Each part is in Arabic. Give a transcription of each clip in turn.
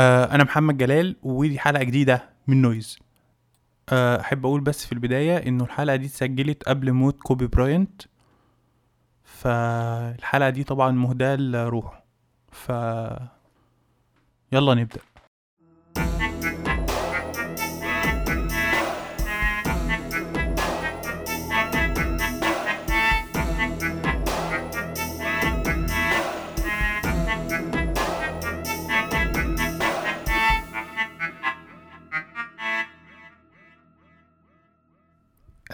آه أنا محمد جلال ودي حلقة جديدة من Noise آه أحب أقول بس في البداية إنه الحلقة دي اتسجلت قبل موت كوبي براينت. فالحلقة دي طبعا مهداة لروحه. ف يلا نبدأ.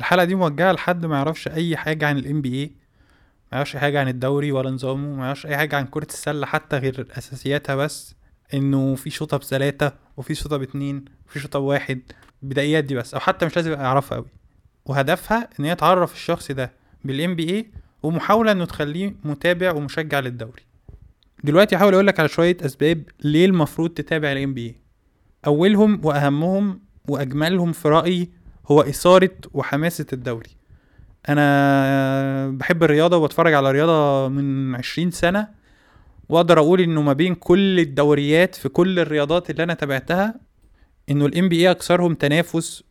الحلقة دي موجهة لحد ما يعرفش أي حاجة عن NBA ما يعرفش أي حاجة عن الدوري ولا نظامه ما يعرفش أي حاجة عن كرة السلة حتى غير أساسياتها بس إنه في شوطه بثلاثه وفي شوطه باتنين وفي شوطه بواحد بدايات دي بس أو حتى مش لازم يعرفها قوي وهدفها إن هي تعرف الشخص ده NBA ومحاولة إنه تخليه متابع ومشجع للدوري. دلوقتي هحاول أقول لك على شوية أسباب ليه المفروض تتابع NBA أولهم وأهمهم وأجملهم في رأيي هو إثارة وحماسة الدوري. أنا بحب الرياضة وبتفرج على رياضة من عشرين سنة وأقدر أقول إنه ما بين كل الدوريات في كل الرياضات اللي أنا تابعتها إنه ال NBA أكثرهم تنافس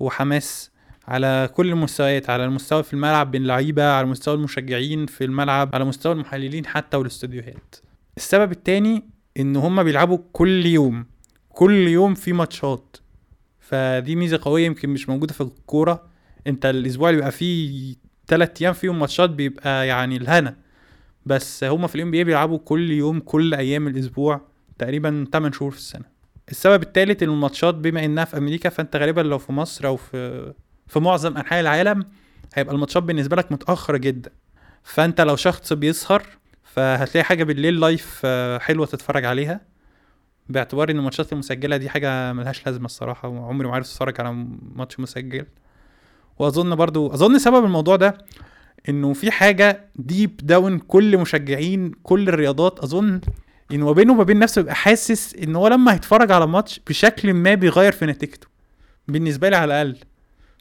وحماس على كل المستويات على المستوى في الملعب بين لعيبة على مستوى المشجعين في الملعب على مستوى المحللين حتى والاستوديوهات. السبب التاني إن هما بيلعبوا كل يوم كل يوم في ماتشات. فدي ميزة قوية يمكن مش موجودة في الكورة. انت الأسبوع اللي بيبقى فيه تلات أيام فيهم ماتشات بيبقى يعني الهنا. بس هما في الام بي بيلعبوا كل يوم كل أيام الأسبوع تقريبا 8 شهور في السنة. السبب الثالث ان الماتشات بما إنها في أمريكا فأنت غالبا لو في مصر أو في في معظم أنحاء العالم هيبقى الماتشات بالنسبة لك متاخره جدا. فأنت لو شخص بيسهر فهتلاقي حاجة بالليل live آه، حلوة تتفرج عليها. باعتبار إن الماتشات المسجلة دي حاجة ملهاش لازمة الصراحة وعمري ما عرفت أتفرج على ماتش مسجل. وأظن برضو أظن سبب الموضوع ده إنه في حاجة deep down كل مشجعين كل الرياضات أظن إن ما بينه وما بين نفسه يبقى حاسس إن هو لما هيتفرج على ماتش بشكل ما بيغير في نتيجته. بالنسبة لي على الأقل.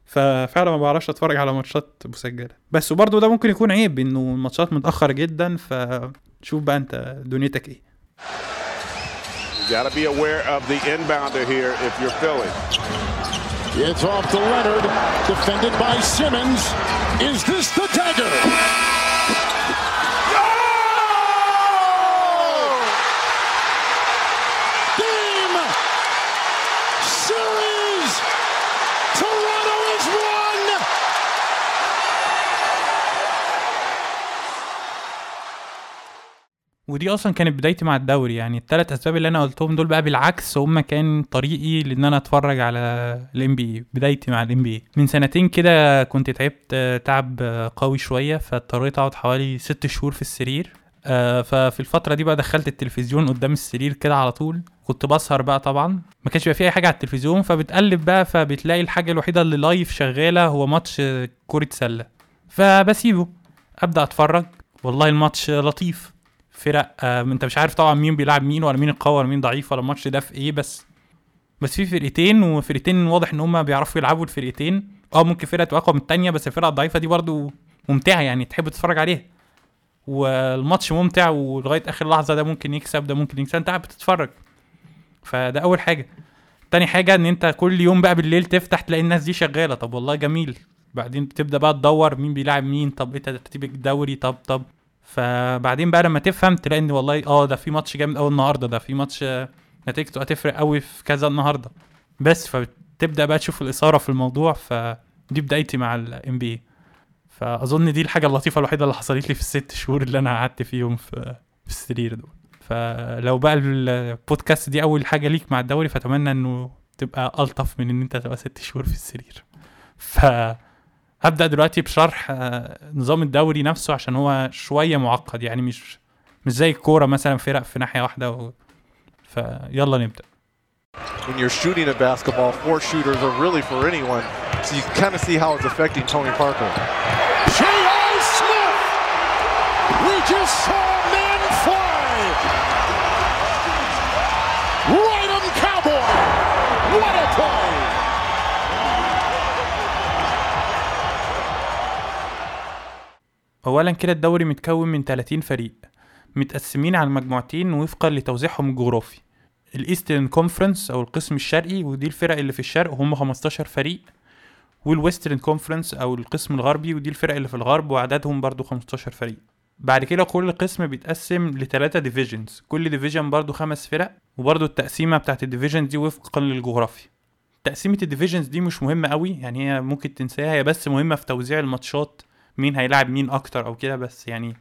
ففعلا ما بعرفش أتفرج على ماتشات مسجلة. بس وبرضه ده ممكن يكون عيب إنه الماتشات متاخر جدا فشوف بقى أنت دنيتك إيه. Got to be aware of the inbounder here if you're Philly. It's off to Leonard, defended by Simmons. Is this the dagger? ودي أصلا كانت بدايتي مع الدوري يعني الثلاث أسباب اللي أنا قلتهم دول بقى بالعكس هم كان طريقي لإن أنا أتفرج على ال NBA بدايتي مع ال NBA من سنتين كده كنت تعبت تعب قوي شوية فاضطريت أقعد حوالي ست شهور في السرير. آه، ففي الفترة دي بقى دخلت التلفزيون قدام السرير كده على طول. كنت بسهر بقى طبعا. ما كانش بيبقى في أي حاجة على التلفزيون فبتقلب بقى فبتلاقي الحاجة الوحيدة اللي live شغالة هو ماتش كرة سلة. فبسيبه. أبدأ أتفرج. والله الماتش لطيف. فرق آه انت مش عارف طبعا مين بيلعب مين ولا مين القوي ولا مين ضعيف ولا الماتش ده في إيه بس بس في فرقتين وفرقتين واضح ان هم بيعرفوا يلعبوا الفرقتين. آه ممكن فرقة تبقى اقوى من التانية بس الفرقة الضعيفة دي برضو ممتعة يعني تحب تتفرج عليها. والماتش ممتع ولغاية آخر لحظة ده ممكن يكسب ده ممكن يكسب انت قاعد بتتفرج. فده أول حاجة. تاني حاجة إن أنت كل يوم بقى بالليل تفتح تلاقي الناس دي شغالة. طب والله جميل. بعدين بتبدا بقى تدور مين بيلعب مين. طب إيه ترتيب الدوري؟ طب طب. فبعدين بقى لما تفهم تلاقي إن والله آه ده في ماتش جامد قوي النهارده ده في ماتش نتيجته هتفرق قوي في كذا النهارده. بس فبتبدأ بقى تشوف الإثارة في الموضوع فدي بدايتي مع ال NBA فأظن دي الحاجة اللطيفة الوحيدة اللي حصلت لي في الست شهور اللي أنا قعدت فيهم في في السرير دول. فلو بقى البودكاست دي أول حاجة ليك مع الدوري فأتمنى إنه تبقى ألطف من إن أنت تبقى ست شهور في السرير. ف هبدا دلوقتي بشرح آه، نظام الدوري نفسه عشان هو شوية معقد يعني مش مش زي الكوره مثلا فرق في ناحيه واحدة و... فيلا نبدا when you're shooting a basketball, four shooters are really for anyone. So you kind of see how it's affecting Tony Parker. J.R. Smith! We just saw اولا كده الدوري متكون من 30 فريق متقسمين على مجموعتين وفقا لتوزيعهم الجغرافي. ال Eastern Conference أو القسم الشرقي ودي الفرق اللي في الشرق هم 15 فريق. وال Western Conference أو القسم الغربي ودي الفرق اللي في الغرب وعددهم برضو 15 فريق. بعد كده كل قسم بيتقسم لثلاثة divisions كل division برضو خمس فرق وبرضو التقسيمة بتاعت ال division دي وفقا للجغرافيا تقسيمة ال divisions دي مش مهمة قوي يعني هي ممكن تنساها هي بس مهمة في توزيع الماتشات مين هيلاعب مين أكتر أو كده بس يعني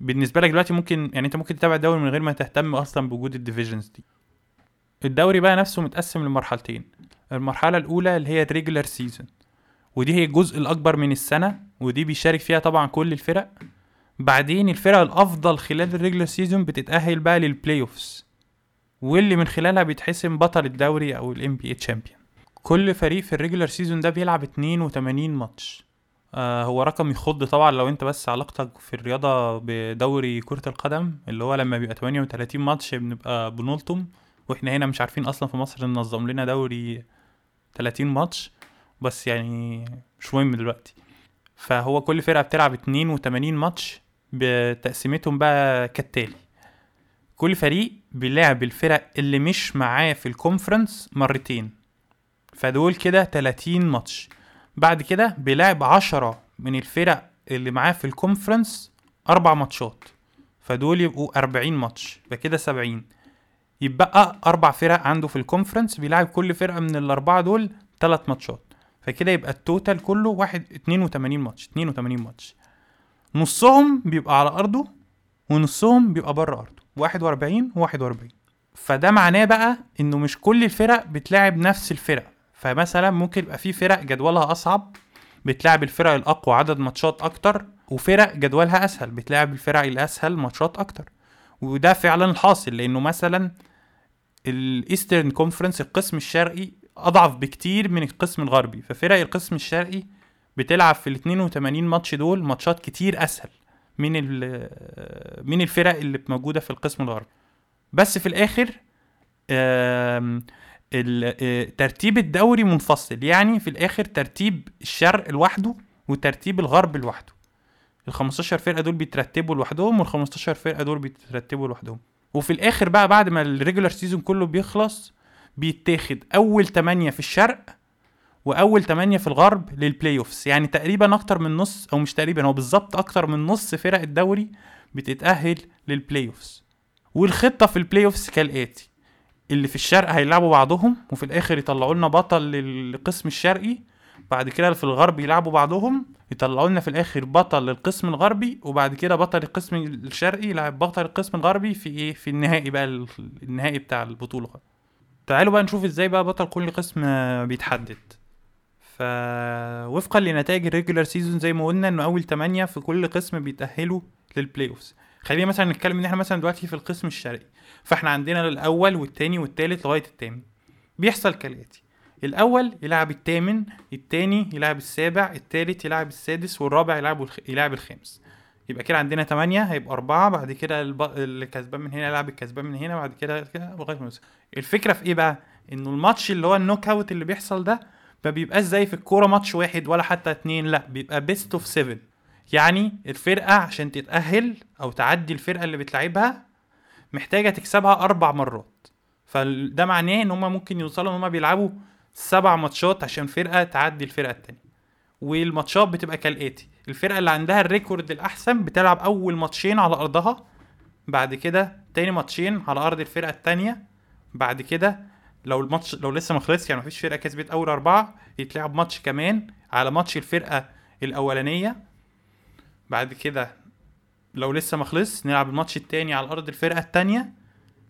بالنسبة لك دلوقتي ممكن يعني أنت ممكن تتابع الدوري من غير ما تهتم أصلا بوجود ال divisions دي. الدوري بقى نفسه متقسم لمرحلتين. المرحلة الأولى اللي هي ال regular season ودي هي الجزء الأكبر من السنة ودي بيشارك فيها طبعا كل الفرق. بعدين الفرق الأفضل خلال ال regular season بتتأهل بقى لل playoffs واللي من خلالها بيتحسم بطل الدوري أو ال NBA champion كل فريق في ال regular season ده بيلعب 82 ماتش. آه هو رقم يخض طبعا لو أنت بس علاقتك في الرياضة بدوري كرة القدم اللي هو لما بيبقى 38 ماتش بنبقى بنلطم وإحنا هنا مش عارفين أصلا في مصر ننظم لنا دوري 30 ماتش بس يعني مش مهم دلوقتي. فهو كل فرقة بتلعب 82 ماتش بتقسيمتهم بقى كالتالي. كل فريق بيلعب الفرق اللي مش معاه في ال conference مرتين. فدول كده 30 ماتش. بعد كده بيلعب 10 من الفرق اللي معاه في ال conference أربع ماتشات. فدول يبقوا 40 ماتش. فكده 70 يبقى أربع فرق عنده في ال conference بيلعب كل فرقة من الأربعة دول تلات ماتشات. فكده يبقى ال total كله واحد 82 ماتش 82 ماتش. نصهم بيبقى على أرضه ونصهم بيبقى بره أرضه. 41 و41 فده معناه بقى إنه مش كل الفرق بتلاعب نفس الفرق. فمثلا ممكن يبقى في فرق جدولها أصعب بتلاعب الفرق الأقوى عدد ماتشات أكتر وفرق جدولها أسهل بتلاعب الفرق الأسهل ماتشات أكتر. وده فعلا الحاصل لأنه مثلا ال Eastern Conference القسم الشرقي أضعف بكتير من القسم الغربي. ففرق القسم الشرقي بتلعب في ال 82 ماتش دول ماتشات كتير أسهل من من الفرق اللي موجودة في القسم الغربي. بس في الآخر ترتيب الدوري منفصل يعني في الآخر ترتيب الشرق لوحده وترتيب الغرب لوحده. ال 15 فرقة دول بيترتبوا لوحدهم وال 15 فرقة دول بيترتبوا لوحدهم. وفي الآخر بقى بعد ما ال regular season كله بيخلص بيتاخد أول 8 في الشرق وأول 8 في الغرب لل playoffs يعني تقريبا أكتر من نص أو مش تقريبا هو بالظبط أكتر من نص فرق الدوري بتتأهل لل playoffs والخطة في ال playoffs كالآتي. اللي في الشرق هيلعبوا بعضهم وفي الآخر يطلعوا لنا بطل للقسم الشرقي بعد كده في الغرب يلعبوا بعضهم يطلعوا لنا في الآخر بطل للقسم الغربي وبعد كده بطل القسم الشرقي يلعب بطل القسم الغربي في إيه؟ في النهائي بقى النهائي بتاع البطولة. تعالوا بقى نشوف إزاي بقى بطل كل قسم بيتحدد. فوفقا لنتائج ال regular season زي ما قلنا إنه أول 8 في كل قسم بيتأهلوا لل playoffs خلينا مثلا نتكلم إن إحنا مثلا دلوقتي في القسم الشرقي فإحنا عندنا الأول والتاني والتالت لغاية التامن بيحصل كالآتي الأول يلعب الثامن التاني يلعب السابع التالت يلعب السادس والرابع يلعب. يلعب الخامس يبقى كده عندنا تمانية هيبقى أربعة بعد كده. الكسبان من هنا يلعب الكسبان من هنا بعد كده كده لغاية ما الفكرة في إيه بقى؟ إنه الماتش اللي هو ال knockout اللي بيحصل ده ما بيبقاش زي في الكورة ماتش واحد ولا حتى اتنين لا بيبقى best of seven يعني الفرقة عشان تتأهل أو تعدي الفرقة اللي بتلعبها محتاجة تكسبها أربع مرات. فده معناه إن هما ممكن يوصلوا إن هما بيلعبوا سبع ماتشات عشان فرقة تعدي الفرقة التانية. والماتشات بتبقى كالآتي. الفرقة اللي عندها ال record الأحسن بتلعب أول ماتشين على أرضها بعد كده تاني ماتشين على أرض الفرقة التانية بعد كده لو الماتش لو لسه ما خلصش يعني مفيش فرقة كسبت أول أربعة يتلعب ماتش كمان على ماتش الفرقة الأولانية بعد كده لو لسه ما خلص نلعب الماتش التاني على أرض الفرقة التانية.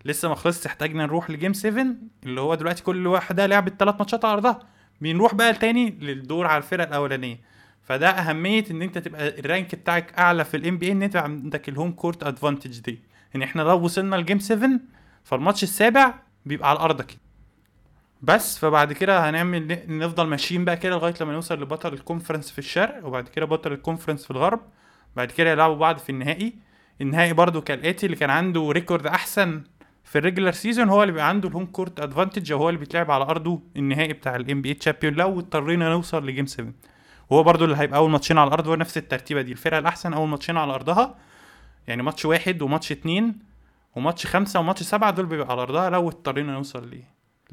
لسه ما خلصش احتاجنا نروح ل game 7 اللي هو دلوقتي كل واحدة لعبت ثلاث ماتشات على أرضها. بنروح بقى تاني للدور على الفرقة الأولانية. فده أهمية إن أنت تبقى ال rank بتاعك أعلى في ال NBA إن أنت عندك ال home court advantage دي. ان إحنا لو وصلنا ل game 7 فالماتش السابع بيبقى على أرضك. بس فبعد كده هنعمل نفضل ماشيين بقى كده لغاية لما نوصل لبطل ال conference في الشرق وبعد كده بطل ال conference في الغرب. بعد كده يلعبوا بعض في النهائي. النهائي برضو كالاتي اللي كان عنده record أحسن في ال regular season هو اللي بيبقى عنده ال home court advantage هو اللي بيتلعب على أرضه النهائي بتاع ال NBA champion لو اضطرينا نوصل ل game 7 وهو برضو اللي هيبقى أول ماتشين على الأرض هو نفس الترتيبة دي. الفرقة الأحسن أول ماتشين على أرضها. يعني ماتش واحد وماتش اتنين وماتش خمسة وماتش سبعة دول بيبقى على أرضها لو اضطرينا نوصل ل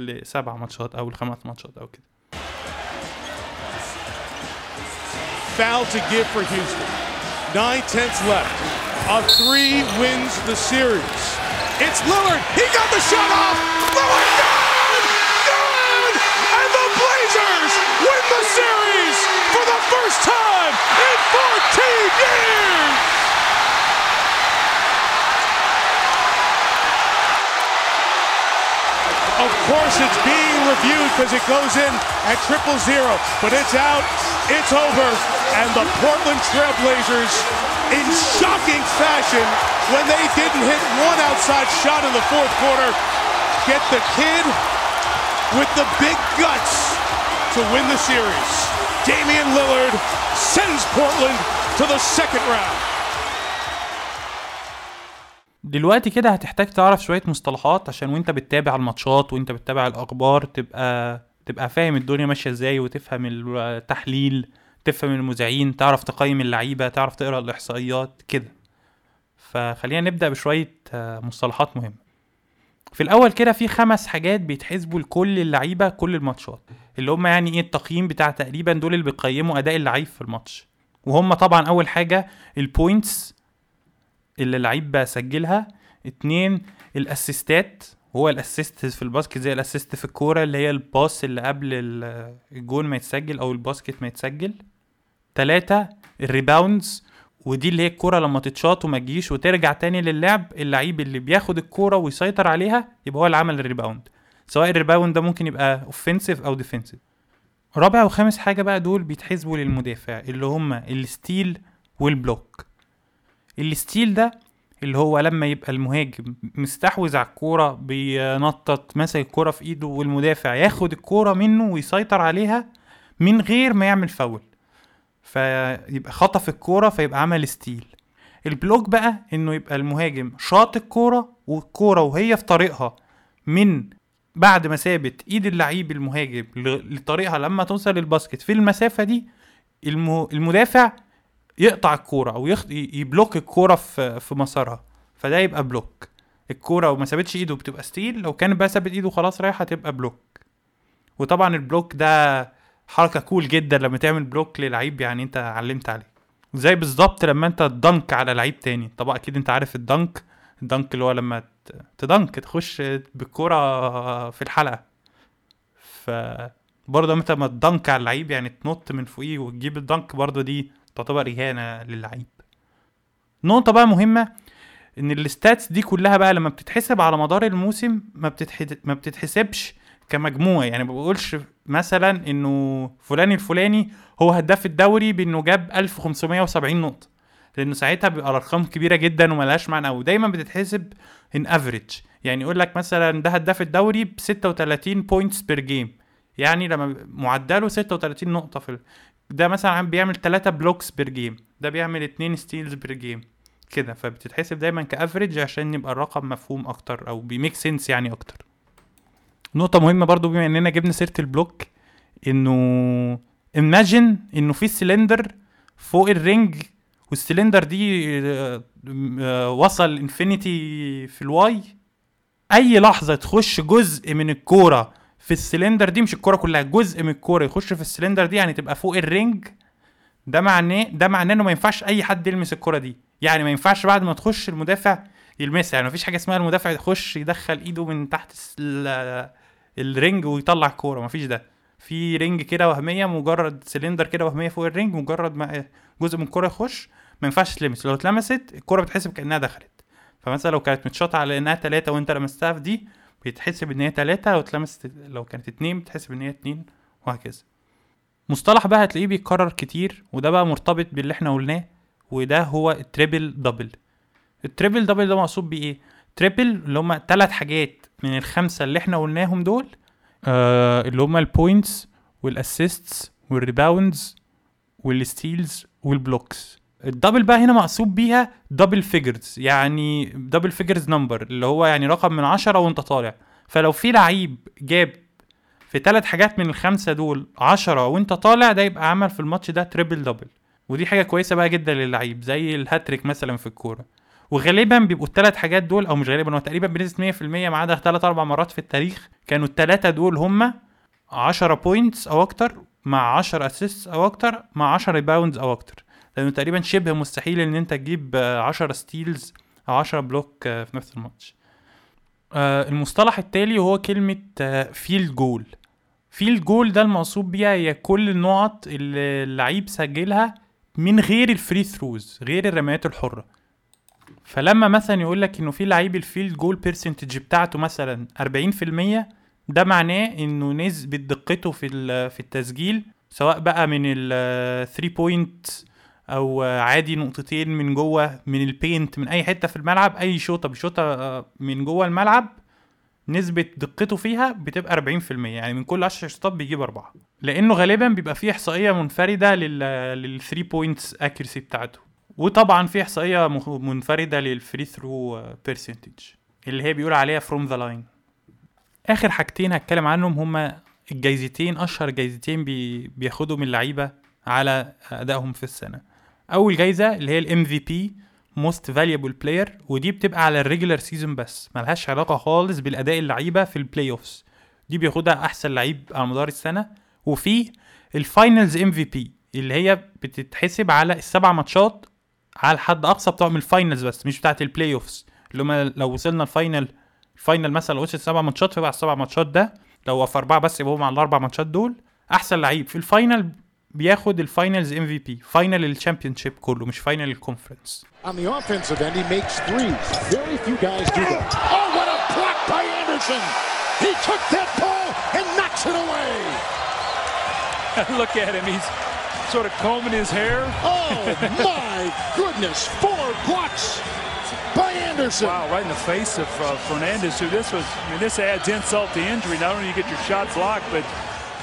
لسبع ماتشات أو لخمس ماتشات أو كده. Nine tenths left. A three wins the series. It's Lillard. He got the shot off. Lillard! Good! And the Blazers win the series for the first time in 14 years! Of course, it's being reviewed because it goes in at triple zero, but it's out, it's over, and the Portland Trailblazers, in shocking fashion, when they didn't hit one outside shot in the fourth quarter, get the kid with the big guts to win the series. Damian Lillard sends Portland to the second round. دلوقتي كده هتحتاج تعرف شوية مصطلحات عشان وانت بتتابع الماتشات وانت بتتابع الأخبار تبقى تبقى فاهم الدنيا ماشية إزاي وتفهم التحليل تفهم المذيعين تعرف تقيم اللعيبة تعرف تقرأ الإحصائيات كده. فخلينا نبدأ بشوية آه، مصطلحات مهمة. في الأول كده في خمس حاجات بيتحسبوا لكل اللعيبة كل الماتشات اللي هم يعني إيه التقييم بتاع تقريبا دول اللي بيقيموا أداء اللعيب في الماتش. وهم طبعا أول حاجة ال points اللي اللعيب سجلها اتنين ال assistات هو ال assist في ال basket زي ال assist في الكورة اللي هي ال pass اللي قبل ال- الجول ما يتسجل أو ال basket ما يتسجل. تلاتة ال rebounds. ودي اللي هي الكورة لما تتشاط وما تجيش وترجع تاني للعب اللعيب اللي بياخد الكورة ويسيطر عليها يبقى هو اللي عمل ال rebound. سواء ال rebound ده ممكن يبقى offensive أو defensive رابع وخامس حاجة بقى دول بيتحسبوا للمدافع اللي هما ال steal وال block. ال steal ده اللي هو لما يبقى المهاجم مستحوذ على الكورة بينطط ماسك الكورة في إيده والمدافع ياخد الكورة منه ويسيطر عليها من غير ما يعمل فاول. فيبقى خطف الكورة فيبقى عمل steal. ال block بقى إنه يبقى المهاجم شاط الكورة والكورة وهي في طريقها من بعد ما سابت إيد اللعيب المهاجم لطريقها لما توصل لل basket. في المسافة دي الم- المدافع يقطع الكورة أو يخ... ي block الكورة في في مسارها فده يبقى block. الكورة وما سابتش إيده بتبقى steal لو كانت بقى سابت إيده خلاص رايحة تبقى block. وطبعا ال block ده حركة cool جدا لما تعمل block للعيب يعني أنت علمت عليه. زي بالظبط لما أنت ت dunk على لعيب تاني. طبعا أكيد أنت عارف ال dunk الدنك اللي هو لما تدنك تخش بالكورة في الحلقة. ف برضه أنت لما تدنك على اللعيب يعني تنط من فوقيه وتجيب الدنك برضه دي تعتبر إهانة للعيب. نقطة بقى مهمة إن الستاتس دي كلها بقى لما بتتحسب على مدار الموسم ما بتتحد... ما بتتحسبش كمجموعه يعني ما بقولش مثلا إنه فلان الفلاني هو هداف الدوري بإنه جاب 1570 نقطة. لإنه ساعتها بيبقى أرقام كبيرة جدا وملهاش معنى. قوي دايما بتتحسب on average يعني يقول لك مثلا ده هداف الدوري ب 36 points per game يعني لما معدله 36 نقطة في ده مثلا عم بيعمل 3 blocks per game ده بيعمل 2 steals per game كده. فبتتحسب دايما ك average عشان يبقى الرقم مفهوم أكتر أو بي make sense يعني أكتر. نقطة مهمة برضو بما إننا جبنا سيرة ال block إنه imagine إنه في سلندر فوق ال ring وال cylinder دي آه، وصل infinity في ال Y. أي لحظة تخش جزء من الكورة في السلندر دي مش الكورة كلها جزء من الكورة يخش في السلندر دي يعني تبقى فوق ال ring. ده معناه ده معناه إنه ما ينفعش أي حد يلمس الكرة دي. يعني ما ينفعش بعد ما تخش المدافع يلمسها. يعني ما فيش حاجة اسمها المدافع يخش يدخل إيده من تحت الس- ال- ال ring ويطلع الكورة. ما فيش ده. في ring كده وهمية مجرد سلندر كده وهمية فوق ال ring مجرد ما جزء من الكورة يخش ما ينفعش تلمس. لو اتلمست الكورة بتحسب كأنها دخلت. فمثلا لو كانت متشاطة على إنها ثلاثة وأنت لمستها في دي بيتحسب إن هي ثلاثة لو اتلمست لو كانت اتنين بتحسب إن هي اتنين وهكذا. مصطلح بقى هتلاقيه بيتكرر كتير وده بقى مرتبط باللي إحنا قلناه وده هو ال triple double. ال triple double ده مقصود بيه إيه triple اللي هما تلات حاجات من الخمسة اللي إحنا قلناهم دول آه اللي هما البوينتس والاسيستس والريباوندز والستيلز والبلوكس الدبل بقى هنا مقصود بيها double figures يعني double figures number اللي هو يعني رقم من عشرة وانت طالع. فلو في لعيب جاب في ثلاث حاجات من الخمسة دول عشرة وانت طالع ده يبقى عمل في الماتش ده triple double ودي حاجة كويسة بقى جدا للعيب زي الهاتريك مثلا في الكورة. وغالبا بيبقوا الثلاث حاجات دول أو مش غالبا هو تقريبا بنسبة 100% ما عدا ثلاث أربع مرات في التاريخ كانوا الثلاثه دول هم 10 points أو أكتر مع 10 assist أو أكتر مع 10 rebounds أو أكتر. لأنه تقريبا شبه مستحيل إن أنت تجيب آه، 10 steals أو 10 block آه، في نفس الماتش. آه، المصطلح التالي هو كلمة field goal field goal ده المقصود بيها هي كل النقط اللي اللعيب سجلها من غير ال free throws غير الرميات الحرة. فلما مثلا يقول لك إنه في لعيب ال field goal percentage بتاعته مثلا 40% ده معناه إنه نسبة دقته في في التسجيل سواء بقى من ال 3 point أو عادي نقطتين من جوه من ال paint من أي حتة في الملعب أي شوطة بيشوطها آه، من جوه الملعب نسبة دقته فيها بتبقى 40% يعني من كل 10 شوطات بيجيب أربعة لأنه غالبا بيبقى فيه إحصائية منفردة لل لل 3 points accuracy بتاعته وطبعا في إحصائية منفردة لل free throw percentage اللي هي بيقول عليها from the line آخر حاجتين هتكلم عنهم هما الجايزتين أشهر جايزتين بي بياخدهم اللعيبة على أدائهم في السنة. أول جايزة اللي هي ال MVP most valuable player ودي بتبقى على ال regular season بس ملهاش علاقة خالص بالأداء اللعيبة في ال playoffs دي بياخدها أحسن لعيب على مدار السنة. وفي ال finals MVP اللي هي بتتحسب على السبع ماتشات على الحد أقصى بتوع ال finals بس مش بتاعت ال playoffs اللي لو وصلنا ال final ال final مثلا لو وصل سبع ماتشات فيبقى السبع ماتشات ده لو في أربعة بس يبقى هم على الأربع ماتشات دول أحسن لعيب. في ال final بياخد الفاينلز ام في بي فاينل الشامبيون شيب كله مش فاينل الكونفرنس On the offensive end, he makes threes. Very few guys do that. Oh, what a block by Anderson! He took that ball and knocks it away. Look at him. He's sort of combing his hair. Oh my goodness! Four blocks by Anderson. Wow, right in the face of uh, Fernandez, who this was, I mean, this adds insult to injury. Not only you get your shot blocked, but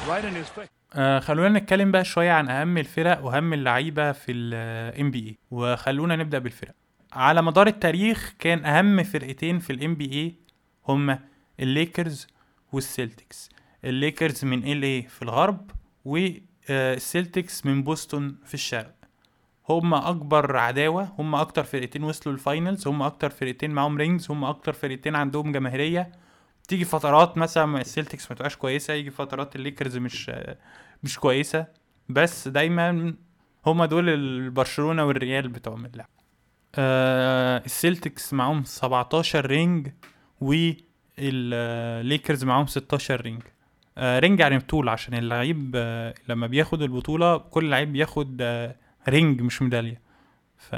right in his face. آه خلونا نتكلم بقى شوية عن أهم الفرق وأهم اللعيبة في ال NBA وخلونا نبدأ بالفرق. على مدار التاريخ كان أهم فرقتين في ال NBA هما الليكرز والسيلتكس الليكرز من LA في الغرب والسيلتكس من بوسطن في الشرق. هما أكبر عداوة هما أكتر فرقتين وصلوا ال finals هما أكتر فرقتين معاهم rings هما أكتر فرقتين عندهم جماهيرية. تيجي فترات مثلا مع السيلتكس ما تبقاش كويسة يجي فترات الليكرز مش مش كويسة. بس دايما هما دول البرشلونة والريال بتوعهم اللعب. آه السيلتكس معاهم 17 ring والليكرز معاهم 16 ring. آه ring يعني بطولة عشان اللعيب آه لما بياخد البطولة كل لعيب بياخد آه ring مش ميدالية. ف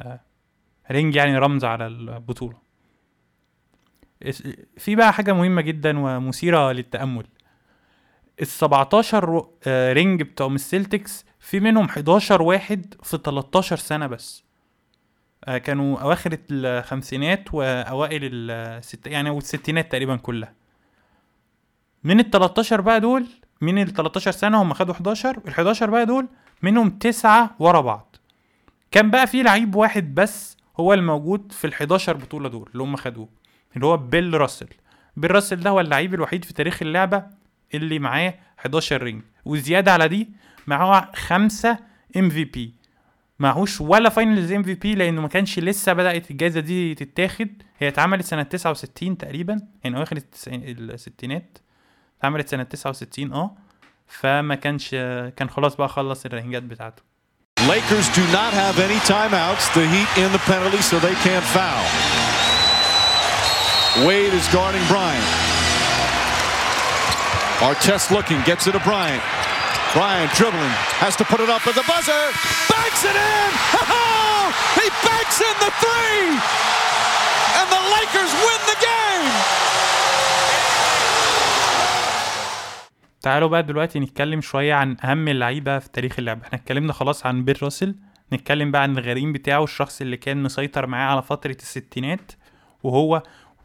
ring يعني رمز على البطولة. في بقى حاجة مهمة جدا ومثيرة للتأمل. ال 17 رو- آه، ring بتوع السيلتكس في منهم 11 واحد في 13 سنة بس. آه، كانوا أواخر الخمسينات وأوائل الست يعني أو الستينات تقريبا كلها. من ال 13 بقى دول من ال 13 سنة هم خدوا 11 ال 11 بقى دول منهم تسعة ورا بعض. كان بقى في لعيب واحد بس هو الموجود في ال 11 بطولة دول اللي هم خدوه. اللي هو بيل راسل. بيل راسل ده هو اللعيب الوحيد في تاريخ اللعبة اللي معاه 11 ring. وزيادة على دي معاه خمسة MVP معهوش ولا finals MVP لأنه ما كانش لسه بدأت الجائزة دي تتاخد. هي اتعملت سنة 69 تقريبا. يعني أواخر الستينات. اتعملت سنة 69 آه. فما كانش كان خلاص بقى خلص الرينجات بتاعته. Lakers do not have any timeouts. The Heat in the penalty, so they can't foul. Wade is guarding Bryant. Artest looking, gets it to Bryant. Bryant dribbling, has to put it up at the buzzer. Banks it in! Oh! He banks in the three! And the Lakers win the game! تعالوا بقى دلوقتي نتكلم شوية عن أهم اللعيبة في تاريخ اللعبة إحنا اتكلمنا خلاص عن بيل راسل نتكلم بقى عن الغريم بتاعه الشخص اللي كان مسيطر معاه على فترة الستينات وهو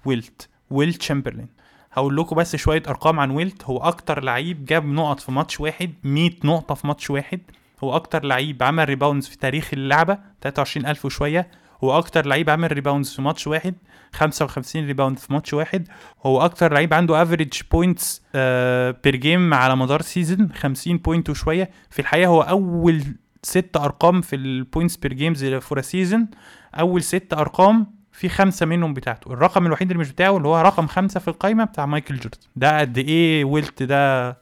ويلت ويل تشامبرلين. هقول لكم بس شوية أرقام عن ويلت. هو أكتر لعيب جاب نقط في ماتش واحد 100 نقطة في ماتش واحد. هو أكتر لعيب عمل rebounds في تاريخ اللعبة 23000 وشوية. هو أكتر لعيب عمل rebounds في ماتش واحد 55 rebound في ماتش واحد. هو أكتر لعيب عنده average points per game على مدار season 50 point وشوية. في الحقيقة هو أول ست أرقام في ال points per games for season أول ست أرقام في خمسة منهم بتاعته. الرقم الوحيد اللي مش بتاعه اللي هو رقم خمسة في القايمة بتاع مايكل جوردن. ده قد إيه ويلت ده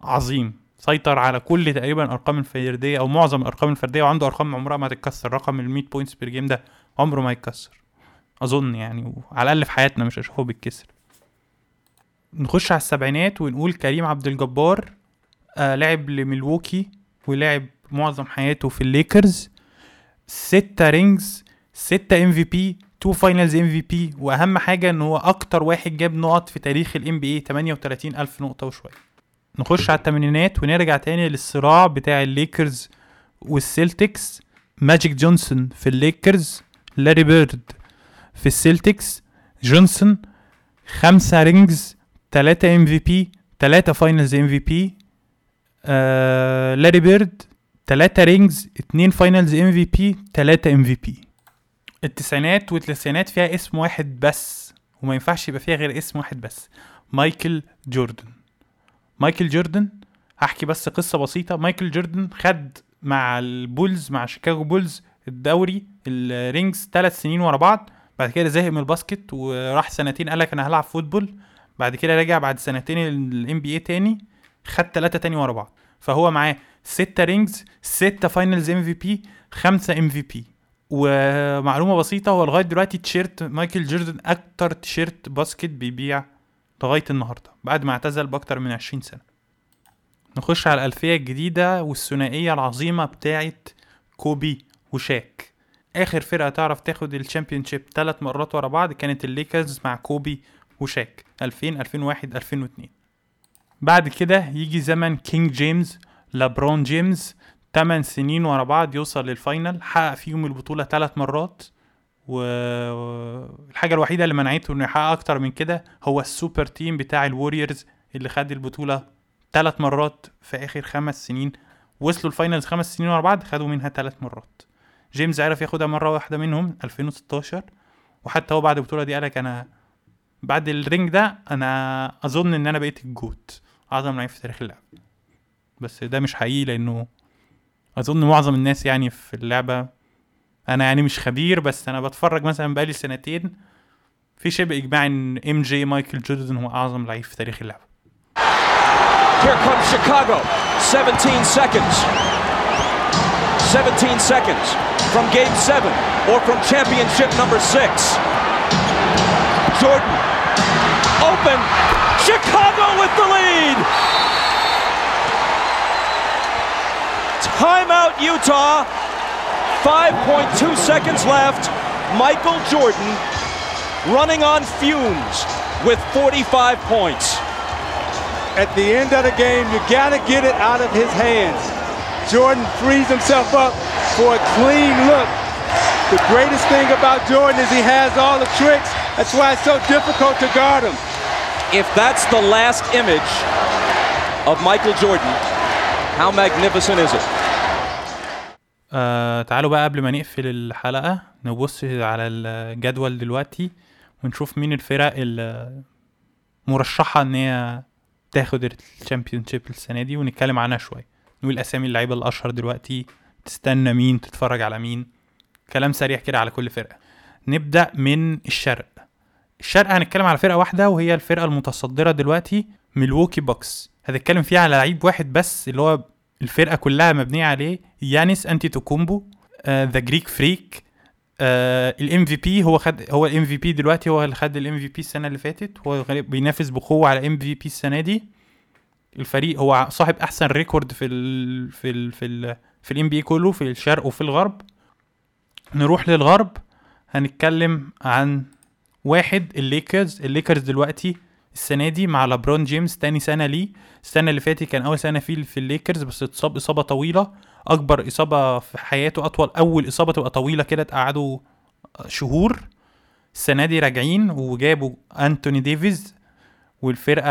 عظيم. سيطر على كل تقريبا الارقام الفرديه أو معظم الارقام الفرديه وعنده أرقام عمرها ما هتتكسر رقم ال 100 points per game ده عمره ما يتكسر. أظن يعني وعلى الأقل في حياتنا مش هشوفه بيتكسر. نخش على السبعينات ونقول كريم عبد الجبار آه لعب لميلوكي ولعب معظم حياته في الليكرز. ستة رينجز ستة ام في بي تو فاينلز ام في بي وأهم حاجة إن هو أكتر واحد جاب نقط في تاريخ ال NBA 38 ألف نقطة وشوية. نخش على الثمانينات ونرجع تاني للصراع بتاع الليكرز والسيلتكس ماجيك جونسون في الليكرز لاري بيرد في السيلتكس جونسون خمسة rings تلاتة ام في بي تلاتة فاينلز ام في بي لاري بيرد تلاتة رينجز اتنين فاينلز ام في بي تلاتة ام في بي التسعينات والتسعينات فيها اسم واحد بس وما ينفعش يبقى فيها غير اسم واحد بس مايكل جوردن. مايكل جوردن؟ هحكي بس قصة بسيطة. مايكل جوردن خد مع البولز مع شيكاغو بولز الدوري ال rings ثلاث سنين ورا بعض. بعد كده زهق من ال basket وراح سنتين قال لك أنا هلعب football. بعد كده رجع بعد سنتين ال NBA تاني خد ثلاثة تاني ورا بعض. فهو معاه ستة رينجز ستة فاينلز ام في بي خمسة ام في بي ومعلومة بسيطة هو لغاية دلوقتي تيشيرت مايكل جوردن أكتر تيشيرت basket بيبيع لغاية النهاردة بعد ما اعتزل بأكتر من عشرين سنة. نخش على الألفية الجديدة والثنائية العظيمة بتاعت كوبي وشاك. آخر فرقة تعرف تاخد ال championship ثلاث مرات ورا بعض كانت الليكرز مع كوبي وشاك 2000 2001 2002 بعد كده يجي زمن كينج جيمس لابرون جيمس 8 سنين ورا بعض يوصل لل final حقق فيهم البطولة ثلاث مرات والحاجة الوحيدة اللي منعته إنه يحقق أكتر من كده هو ال super team بتاع الوريورز اللي خد البطولة ثلاث مرات في آخر خمس سنين. وصلوا ال finals خمس سنين ورا بعض خدوا منها ثلاث مرات. جيمس عرف ياخدها مرة واحدة منهم 2016 وحتى هو بعد البطولة دي قالك أنا بعد ال ring ده أنا أظن إن أنا بقيت ال GOAT أعظم لعيب في تاريخ اللعبة بس ده مش حقيقي لأنه أظن معظم الناس يعني في اللعبة أنا يعني مش خبير بس أنا بتفرج مثلا بقالي سنتين في شبه إجماع إن MJ مايكل جوردن هو أعظم لعيب في تاريخ اللعبة Here comes Chicago. 17 seconds. 17 seconds from game seven or from championship number six. Jordan open. Chicago with the lead. Timeout, Utah. 5.2 seconds left. Michael Jordan running on fumes with 45 points. At the end of the game, you got to get it out of his hands. Jordan frees himself up for a clean look. The greatest thing about Jordan is he has all the tricks. That's why it's so difficult to guard him. If that's the last image of Michael Jordan, how magnificent is it? آه تعالوا بقى قبل ما نقفل الحلقة نبص على الجدول دلوقتي ونشوف مين الفرق المرشحة إن هي تاخد ال championship السنة دي ونتكلم عنها شوية. نقول أسامي اللعيبة الأشهر دلوقتي تستنى مين تتفرج على مين. كلام سريع كده على كل فرقة. نبدأ من الشرق. الشرق هنتكلم على فرقة واحدة وهي الفرقة المتصدرة دلوقتي ميلووكي باكس. هنتكلم فيها على لعيب واحد بس اللي هو الفرقة كلها مبنية عليه يانيس أنتيتوكومبو the Greek Freak ال MVP هو خد هو ال MVP دلوقتي هو اللي خد ال MVP السنة اللي فاتت هو بينافس بقوة على MVP السنة دي. الفريق هو صاحب أحسن record في ال في ال في ال في ال NBA كله في الشرق وفي الغرب. نروح للغرب هنتكلم عن واحد الليكرز الليكرز دلوقتي السنة دي مع لابرون جيمس تاني سنة ليه. السنة اللي فاتت كان أول سنة فيه في الليكرز بس اتصاب إصابة طويلة. أكبر إصابة في حياته أطول أول إصابة تبقى طويلة كده تقعده شهور. السنة دي راجعين وجابوا أنتوني ديفيز والفرقة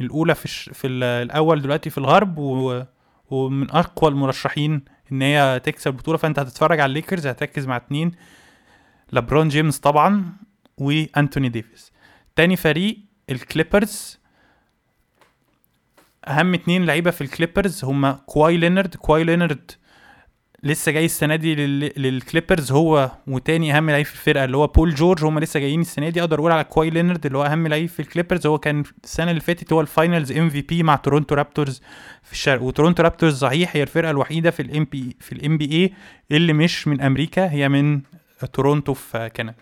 الأولى في الش... في ال- الأول دلوقتي في الغرب و... ومن أقوى المرشحين إن هي تكسب البطولة. فأنت هتتفرج على الليكرز هتركز مع اتنين. لبرون جيمس طبعا وأنتوني ديفيز. تاني فريق الكليبرز. أهم اتنين لعيبة في الكليبرز هما كواي لينارد كواي لينارد لسه جاي السنة دي لل- للكليبرز. هو وتاني أهم لعيب في الفرقة اللي هو بول جورج. هم لسه جايين السنة دي. أقدر أقول على كواي لينارد اللي هو أهم لعيب في الكليبرز. هو كان السنة اللي فاتت هو ال finals MVP مع تورونتو رابتورز في الشرق. وتورونتو رابتورز صحيح هي الفرقة الوحيدة في ال NB في ال NBA اللي مش من أمريكا. هي من تورونتو في كندا.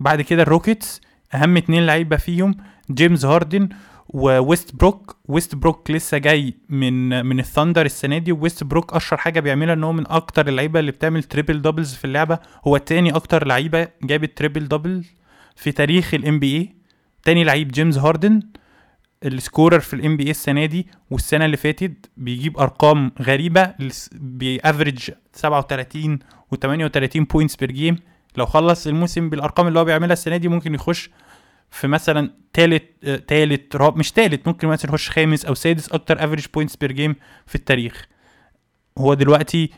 بعد كده الروكيتس. أهم اتنين لعيبة فيهم جيمس هاردن وويست بروك ويست بروك لسه جاي من من الثاندر السنة دي وويست بروك أشهر حاجة بيعملها إن هو من أكتر اللعيبة اللي بتعمل triple doubles في اللعبة. هو تاني أكتر لعيبة جابت triple double في تاريخ ال NBA تاني لعيب جيمس هاردن ال scorer في ال NBA السنة دي والسنة اللي فاتت بيجيب أرقام غريبة بي average 37 و38 points per game لو خلص الموسم بالأرقام اللي هو بيعملها السنة دي ممكن يخش في مثلا تالت آه، تالت راب مش تالت ممكن مثلا يخش خامس أو سادس أكتر average points per game في التاريخ. هو دلوقتي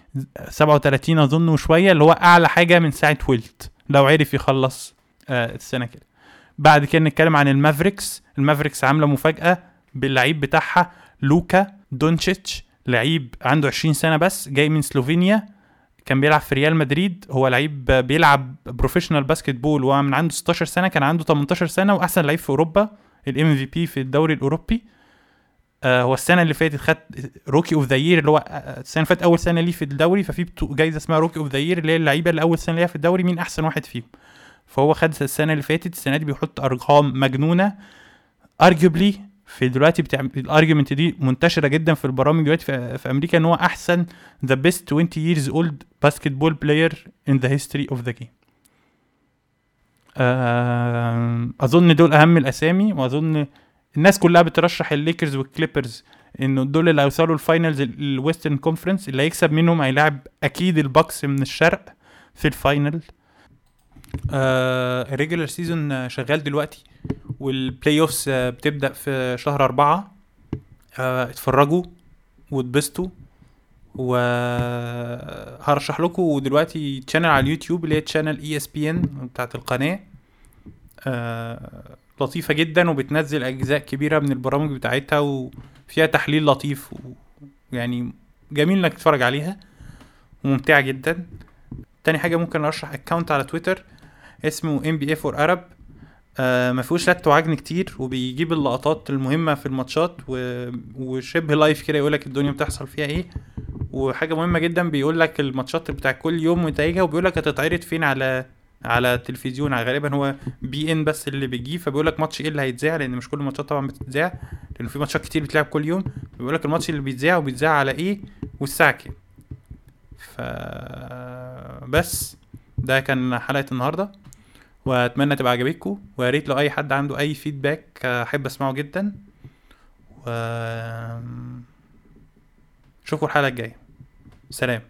37 أظن وشوية اللي هو أعلى حاجة من ساعة ويلت لو عرف يخلص آه السنة كده. بعد كده نتكلم عن المافريكس. المافريكس عاملة مفاجأة باللعيب بتاعها لوكا دونتشيتش لعيب عنده 20 سنة بس جاي من سلوفينيا. كان بيلعب في ريال مدريد هو لعيب بيلعب professional basketball وهو من عنده 16 سنة كان عنده 18 سنة وأحسن لعيب في أوروبا ال MVP في الدوري الأوروبي. آه هو السنة اللي فاتت خد Rookie of the Year اللي هو آه، السنة اللي فاتت أول سنة ليه في الدوري ففي جايزة اسمها Rookie of the Year اللي هي اللعيبة اللي أول سنة ليها في الدوري مين أحسن واحد فيهم؟ فهو خد السنة اللي فاتت السنة دي بيحط أرقام مجنونة. arguably في دلوقتي بتعمل ال argument دي منتشرة جدا في البرامج دلوقتي في, في أمريكا إن هو أحسن the best 20 years old basketball player in the history of the game. آه، أظن دول أهم الأسامي وأظن الناس كلها بترشح الليكرز والكليبرز إنه دول اللي هيوصلوا ال finals ال Western Conference اللي هيكسب منهم هيلاعب أكيد الباكس من الشرق في ال final ال regular season شغال دلوقتي. وال playoffs بتبدأ في شهر أربعة. آه اتفرجوا واتبسطوا. وهرشح لكم دلوقتي channel على اليوتيوب اللي هي channel ESPN بتاعت القناة. آه لطيفة جدا وبتنزل أجزاء كبيرة من البرامج بتاعتها وفيها تحليل لطيف ويعني جميل إنك تتفرج عليها وممتعه جدا. تاني حاجة ممكن أرشح account على تويتر اسمه NBA for Arab آه ما فيهوش لت وعجن كتير وبيجيب اللقطات المهمة في الماتشات و... وشبه live كده يقول لك الدنيا بتحصل فيها إيه. وحاجة مهمة جدا بيقول لك الماتشات بتاع كل يوم ونتائجها وبيقول لك هتتعرض فين على على التلفزيون. غالبا هو beIN بس اللي بيجيب فبيقول لك ماتش إيه اللي هيتذاع لأن مش كل الماتشات طبعا بتتذاع لأن في ماتشات كتير بتلعب كل يوم بيقول لك الماتش اللي بيتذاع وبيتذاع على إيه؟ والساعة كام. ف بس ده كان حلقة النهارده. واتمنى تبقى عجبتكم ويا ريت لو أي حد عنده أي فيدباك أحب أسمعه جدا. و الحلقة الجاية. سلام.